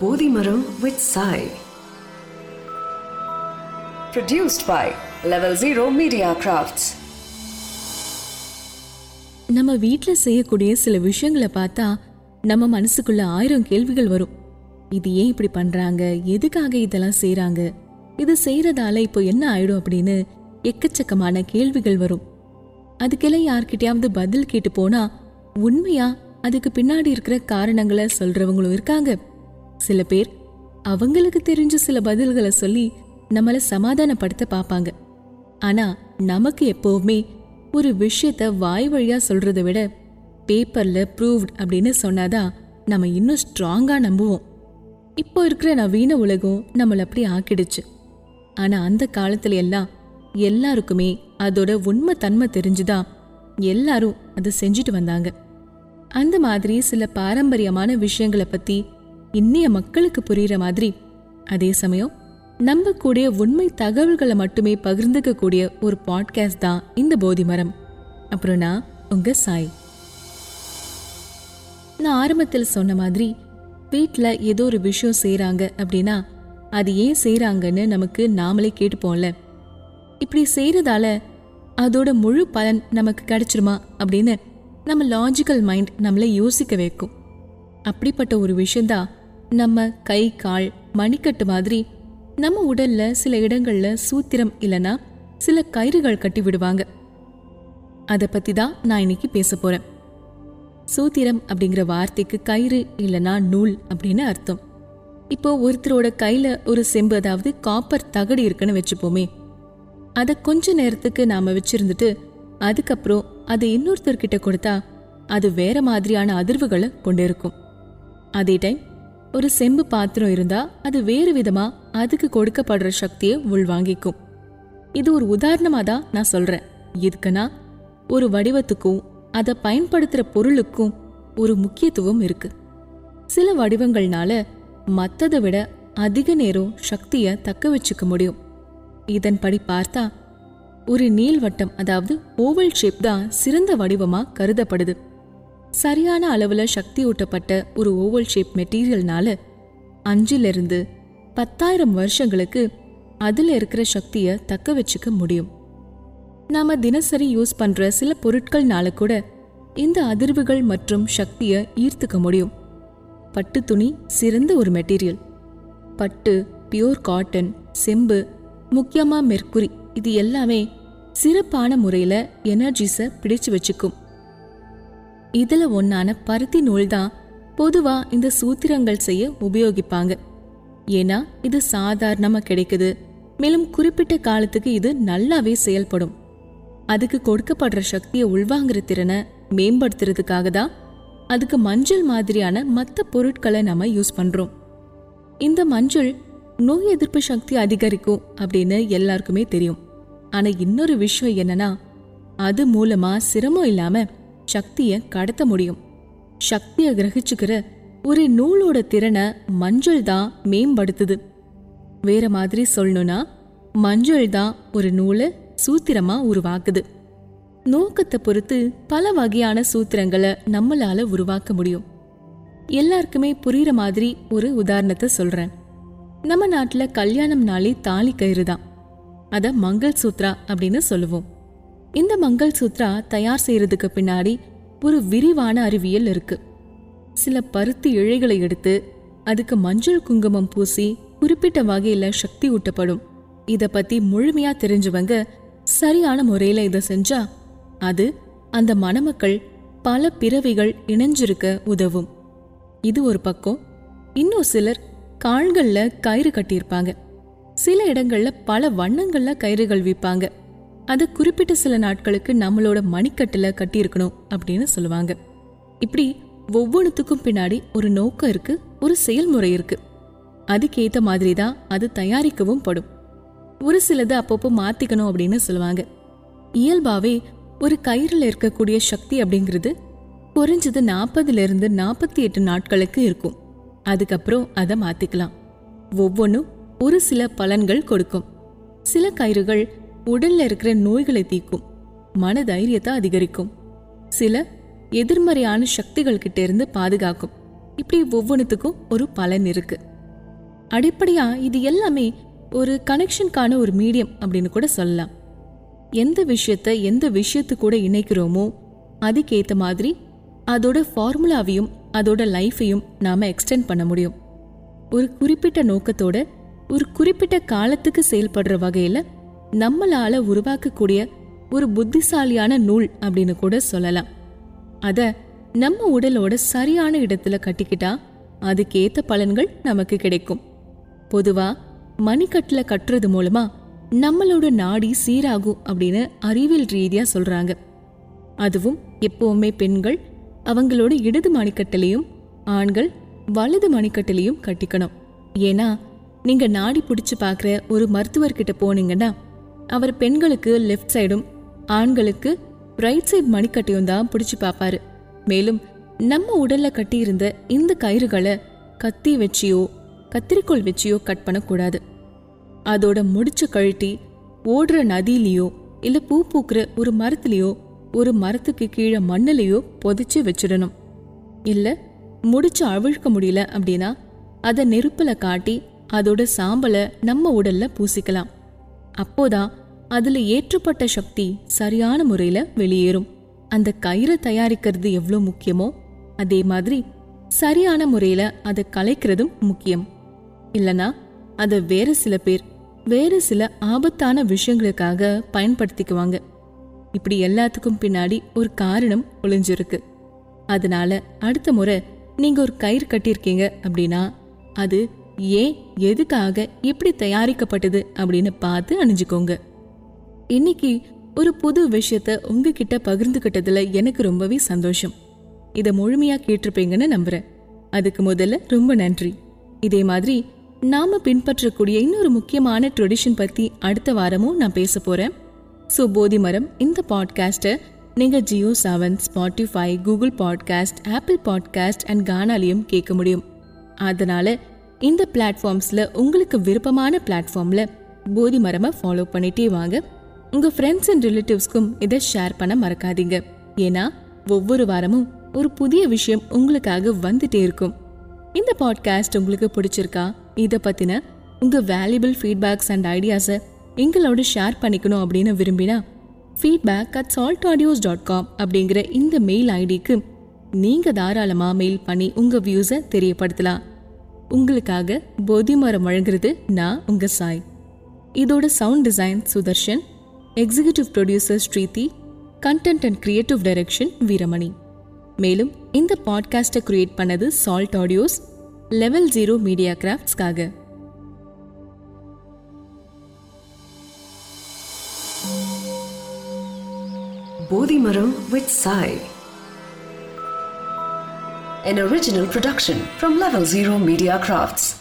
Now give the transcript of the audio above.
Bodhimaram with Sai. Produced by Level Zero Media Crafts. நம்ம வீட்டில் செய்யக்கூடிய சில விஷயங்களை பார்த்தா நம்ம மனசுக்குள்ள ஆயிரம் கேள்விகள் வரும். இது ஏன் இப்படி பண்றாங்க? எதுக்காக இதெல்லாம் செய்றாங்க? இது செய்யறதால இப்போ என்ன ஆயிடும் அப்படின்னு எக்கச்சக்கமான கேள்விகள் வரும். அதுக்கெல்லாம் யார்கிட்டயாவது பதில் கேட்டு போனா உண்மையா அதுக்கு பின்னாடி இருக்கிற காரணங்களை சொல்றவங்களும் இருக்காங்க. சில பேர் அவங்களுக்கு தெரிஞ்ச சில பதில்களை சொல்லி நம்மள சமாதானப்படுத்த பார்ப்பாங்க. ஆனா நமக்கு எப்பவுமே ஒரு விஷயத்த வாய் வழியா சொல்றதை விட பேப்பர்ல ப்ரூவ்ட் அப்படின்னு சொன்னாதான் நம்ம இன்னும் ஸ்ட்ராங்கா நம்புவோம். இப்போ இருக்கிற நவீன உலகம் நம்மள அப்படி ஆக்கிடுச்சு. ஆனா அந்த காலத்துல எல்லாம் எல்லாருக்குமே அதோட உண்மை தன்மை தெரிஞ்சுதான் எல்லாரும் அதை செஞ்சுட்டு வந்தாங்க. அந்த மாதிரி சில பாரம்பரியமான விஷயங்களை பத்தி இன்னைய மக்களுக்கு புரியுற மாதிரி. அதே சமயம் நம்பக்கூடிய உண்மை தகவல்களை மட்டுமே பகிர்ந்துக்க கூடிய ஒரு பாட்காஸ்ட் தான் இந்த போதி மரம். அப்புறம் நான் உங்க சாய். நான் ஆரம்பத்தில் சொன்ன மாதிரி வீட்டில் ஏதோ ஒரு விஷயம் செய்கிறாங்க அப்படின்னா அது ஏன் செய்கிறாங்கன்னு நமக்கு நாமளே கேட்டுப்போம்ல. இப்படி செய்கிறதால அதோட முழு பலன் நமக்கு கிடைச்சிருமா அப்படின்னு நம்ம லாஜிக்கல் மைண்ட் நம்மளை யோசிக்க வைக்கும். அப்படிப்பட்ட ஒரு விஷயந்தான் நம்ம கை கால் மணிக்கட்டு மாதிரி நம்ம உடல்ல சில இடங்கள்ல சூத்திரம் இல்லைன்னா சில கயிறுகள் கட்டி விடுவாங்க. அதை பத்தி தான் நான் இன்னைக்கு பேச போறேன். சூத்திரம் அப்படிங்கிற வார்த்தைக்கு கயிறு இல்லைன்னா நூல் அப்படின்னு அர்த்தம். இப்போ ஒருத்தரோட கையில ஒரு செம்பு அதாவது காப்பர் தகடு இருக்குன்னு வச்சுப்போமே. அதை கொஞ்ச நேரத்துக்கு நாம வச்சிருந்துட்டு அதுக்கப்புறம் அதை இன்னொருத்தர்கிட்ட கொடுத்தா அது வேற மாதிரியான அதிர்வுகளை கொண்டு இருக்கும் அதே டைம் ஒரு செம்பு பாத்திரம் இருந்தா அது வேறு விதமா அதுக்கு கொடுக்கப்படுற சக்தியை உள்வாங்கிக்கும். இது ஒரு உதாரணமா தான் நான் சொல்றேன். எதுக்குன்னா ஒரு வடிவத்துக்கும் அதை பயன்படுத்துற பொருளுக்கும் ஒரு முக்கியத்துவம் இருக்கு. சில வடிவங்கள்னால மற்றதை விட அதிக நேரம் சக்தியை தக்க வச்சுக்க முடியும். இதன்படி பார்த்தா ஒரு நீள்வட்டம் அதாவது ஓவல் ஷேப் தான் சிறந்த வடிவமா கருதப்படுது. சரியான அளவுல சக்தி ஊட்டப்பட்ட ஒரு ஓவல் ஷேப் மெட்டீரியல்னால அஞ்சிலிருந்து பத்தாயிரம் வருஷங்களுக்கு அதில் இருக்கிற சக்தியை தக்க வச்சுக்க முடியும். நாம தினசரி யூஸ் பண்ற சில பொருட்கள்னால கூட இந்த அதிர்வுகள் மற்றும் சக்தியை ஈர்த்துக்க முடியும். பட்டு துணி சிறந்த ஒரு மெட்டீரியல் பட்டு பியூர் காட்டன் செம்பு முக்கியமா மெர்க்குரி இது எல்லாமே சிறப்பான முறையில எனர்ஜிஸை பிடிச்சு வச்சுக்கும். இதுல ஒன்னான பருத்தி நூல் தான் பொதுவா இந்த சூத்திரங்கள் செய்ய உபயோகிப்பாங்க. ஏன்னா இது சாதாரணமா கிடைக்குது. மேலும் குறிப்பிட்ட காலத்துக்கு இது நல்லாவே செயல்படும். அதுக்கு கொடுக்கப்படுற சக்தியை உள்வாங்குற திறனை மேம்படுத்துறதுக்காக தான் அதுக்கு மஞ்சள் மாதிரியான மற்ற பொருட்களை நம்ம யூஸ் பண்றோம். இந்த மஞ்சள் நோய் எதிர்ப்பு சக்தி அதிகரிக்கும் அப்படின்னு எல்லாருக்குமே தெரியும். ஆனா இன்னொரு விஷயம் என்னன்னா அது மூலமா சிரமம் இல்லாம சக்தியை கடத்த முடியும். சக்தியை கிரகிச்சுக்கிற ஒரு நூலோட திறனை மஞ்சள் தான் மேம்படுத்துது. வேற மாதிரி சொல்லணும்னா மஞ்சள் தான் ஒரு நூலை சூத்திரமா உருவாக்குது. நோக்கத்தை பொறுத்து பல வகையான சூத்திரங்களை நம்மளால உருவாக்க முடியும். எல்லாருக்குமே புரியுற மாதிரி ஒரு உதாரணத்தை சொல்றேன். நம்ம நாட்டுல கல்யாணம்னாலே தாலி கயிறு தான். அத மங்கள் சூத்ரா அப்படின்னு சொல்லுவோம். இந்த மங்கள் சூத்ரா தயார் செய்யறதுக்கு பின்னாடி ஒரு விரிவான அறிவியல் இருக்கு. சில பருத்தி இழைகளை எடுத்து அதுக்கு மஞ்சள் குங்குமம் பூசி குறிப்பிட்ட வகையில சக்தி ஊட்டப்படும். இத பத்தி முழுமையா தெரிஞ்சவங்க சரியான முறையில இதை செஞ்சா அது அந்த மணமக்கள் பல பிறவிகள் இணைஞ்சிருக்க உதவும். இது ஒரு பக்கம். இன்னும் சிலர் கால்கள்ல கயிறு கட்டியிருப்பாங்க. சில இடங்கள்ல பல வண்ணங்கள்ல கயிறுகள் விற்பாங்க அது குறிப்பிட்ட சில நாட்களுக்கு நம்மளோட மணிக்கட்டுல கட்டியிருக்கணும் அப்படின்னு சொல்லுவாங்க. இப்படி ஒவ்வொன்றுத்துக்கும் பின்னாடி ஒரு நோக்கம் இருக்கு ஒரு செயல்முறை இருக்கு. அதுக்கேத்த மாதிரி தான் அது தயாரிக்கவும் படும். ஒரு சிலது அப்பப்போ மாத்திக்கணும் அப்படின்னு சொல்லுவாங்க. இயல்பாவே ஒரு கயிறுல இருக்கக்கூடிய சக்தி அப்படிங்கிறது குறைஞ்சது நாற்பதுல இருந்து நாற்பத்தி எட்டு நாட்களுக்கு இருக்கும். அதுக்கப்புறம் அதை மாத்திக்கலாம். ஒவ்வொன்றும் ஒரு சில பலன்கள் கொடுக்கும். சில கயிறுகள் உடல்ல இருக்கிற நோய்களை தீக்கும் மன தைரியத்தை அதிகரிக்கும். சில எதிர்மறையான சக்திகள் கிட்ட இருந்து பாதுகாக்கும். இப்படி ஒவ்வொன்றுத்துக்கும் ஒரு பலன் இருக்கு. அடிப்படையா இது எல்லாமே ஒரு கனெக்ஷனுக்கான ஒரு மீடியம் அப்படின்னு கூட சொல்லலாம். எந்த விஷயத்த எந்த விஷயத்து கூட இணைக்கிறோமோ அதுக்கேற்ற மாதிரி அதோட ஃபார்முலாவையும் அதோட லைஃபையும் நாம எக்ஸ்டெண்ட் பண்ண முடியும். ஒரு குறிப்பிட்ட நோக்கத்தோட ஒரு குறிப்பிட்ட காலத்துக்கு செயல்படுற வகையில நம்மளால உருவாக்கக்கூடிய ஒரு புத்திசாலியான நூல் அப்படின்னு கூட சொல்லலாம். அத நம்ம உடலோட சரியான இடத்துல கட்டிக்கிட்டா அதுக்கேத்த பலன்கள் நமக்கு கிடைக்கும். பொதுவா மணிக்கட்டுல கட்டுறது மூலமா நம்மளோட நாடி சீராகும் அப்படின்னு அறிவியல் ரீதியா சொல்றாங்க. அதுவும் எப்பவுமே பெண்கள் அவங்களோட இடது மணிக்கட்டிலையும் ஆண்கள் வலது மணிக்கட்டிலையும் கட்டிக்கணும். ஏன்னா நீங்க நாடி பிடிச்சு பார்க்குற ஒரு மருத்துவர்கிட்ட போனீங்கன்னா அவர் பெண்களுக்கு லெஃப்ட் சைடும் ஆண்களுக்கு ரைட் சைடு மணிக்கட்டையும் தான் பிடிச்சு பார்ப்பாரு. மேலும் நம்ம உடல்ல கட்டியிருந்த இந்த கயிறுகளை கத்தி வச்சியோ கத்திரிக்கோள் வச்சியோ கட் பண்ணக்கூடாது. அதோட முடிச்ச கழட்டி ஓடுற நதியிலையோ இல்ல பூ பூக்குற ஒரு மரத்துலயோ ஒரு மரத்துக்கு கீழே மண்ணுலயோ புதைச்சு வச்சிடணும். இல்ல முடிச்சு அவிழ்க்க முடியல அப்படின்னா அதை நெருப்புல காட்டி அதோட சாம்பலை நம்ம உடல்ல பூசிக்கலாம். அப்போதான் அதுல ஏற்றப்பட்ட சக்தி சரியான முறையில வெளியேறும். அந்த கயிறு தயாரிக்கிறது எவ்வளோ முக்கியமோ அதே மாதிரி சரியான முறையில அதை கலைக்கிறதும் முக்கியம். இல்லனா அதை வேற சில பேர் வேற சில ஆபத்தான விஷயங்களுக்காக பயன்படுத்திக்குவாங்க. இப்படி எல்லாத்துக்கும் பின்னாடி ஒரு காரணம் ஒளிஞ்சிருக்கு. அதனால அடுத்த முறை நீங்க ஒரு கயிறு கட்டியிருக்கீங்க அப்படின்னா அது ஏன் எதுக்காக எப்படி தயாரிக்கப்பட்டது அப்படின்னு பார்த்து அணிஞ்சுக்கோங்க. இன்னைக்கு ஒரு புது விஷயத்த உங்ககிட்ட பகிர்ந்துக்கிட்டதுல எனக்கு ரொம்பவே சந்தோஷம். இதை முழுமையா கேட்டிருப்பீங்கன்னு நம்புறேன். அதுக்கு முதல்ல ரொம்ப நன்றி. இதே மாதிரி நாம பின்பற்றக்கூடிய இன்னொரு முக்கியமான ட்ரெடிஷன் பத்தி அடுத்த வாரமும் நான் பேச போறேன். ஸோ போதி மரம் இந்த பாட்காஸ்ட்டை நீங்கள் JioSaavn Spotify Google podcast Apple podcast and கானாலையும் கேட்க முடியும். அதனால இந்த பிளாட்ஃபார்ம்ஸில் உங்களுக்கு விருப்பமான பிளாட்ஃபார்மில் போதி மரமாக ஃபாலோ பண்ணிட்டே வாங்க. உங்கள் ஃப்ரெண்ட்ஸ் அண்ட் ரிலேட்டிவ்ஸ்க்கும் இதை ஷேர் பண்ண மறக்காதீங்க. ஏன்னா ஒவ்வொரு வாரமும் ஒரு புதிய விஷயம் உங்களுக்காக வந்துட்டே இருக்கும். இந்த பாட்காஸ்ட் உங்களுக்கு பிடிச்சிருக்கா? இதை பற்றின உங்கள் வேல்யூபிள் ஃபீட்பேக்ஸ் அண்ட் ஐடியாஸை எங்களோட ஷேர் பண்ணிக்கணும் அப்படின்னு விரும்பினா feedback at Salt audios dot com அப்படிங்கிற இந்த மெயில் ஐடிக்கு நீங்கள் தாராளமாக மெயில் பண்ணி உங்கள் வியூஸை தெரியப்படுத்தலாம். உங்களுக்காக போதிமரம் வழங்குறது நான் உங்கள் சாய். இதோட sound design Sudharshan executive producer Sridhi content and creative direction Veeramani மேலும் இந்த பாட்காஸ்ட்டை கிரியேட் பண்ணது Salt audios level zero media கிராஃப்ட்ஸ்க்காக Bodhimaram with Sai An original production from Level Zero Media Crafts.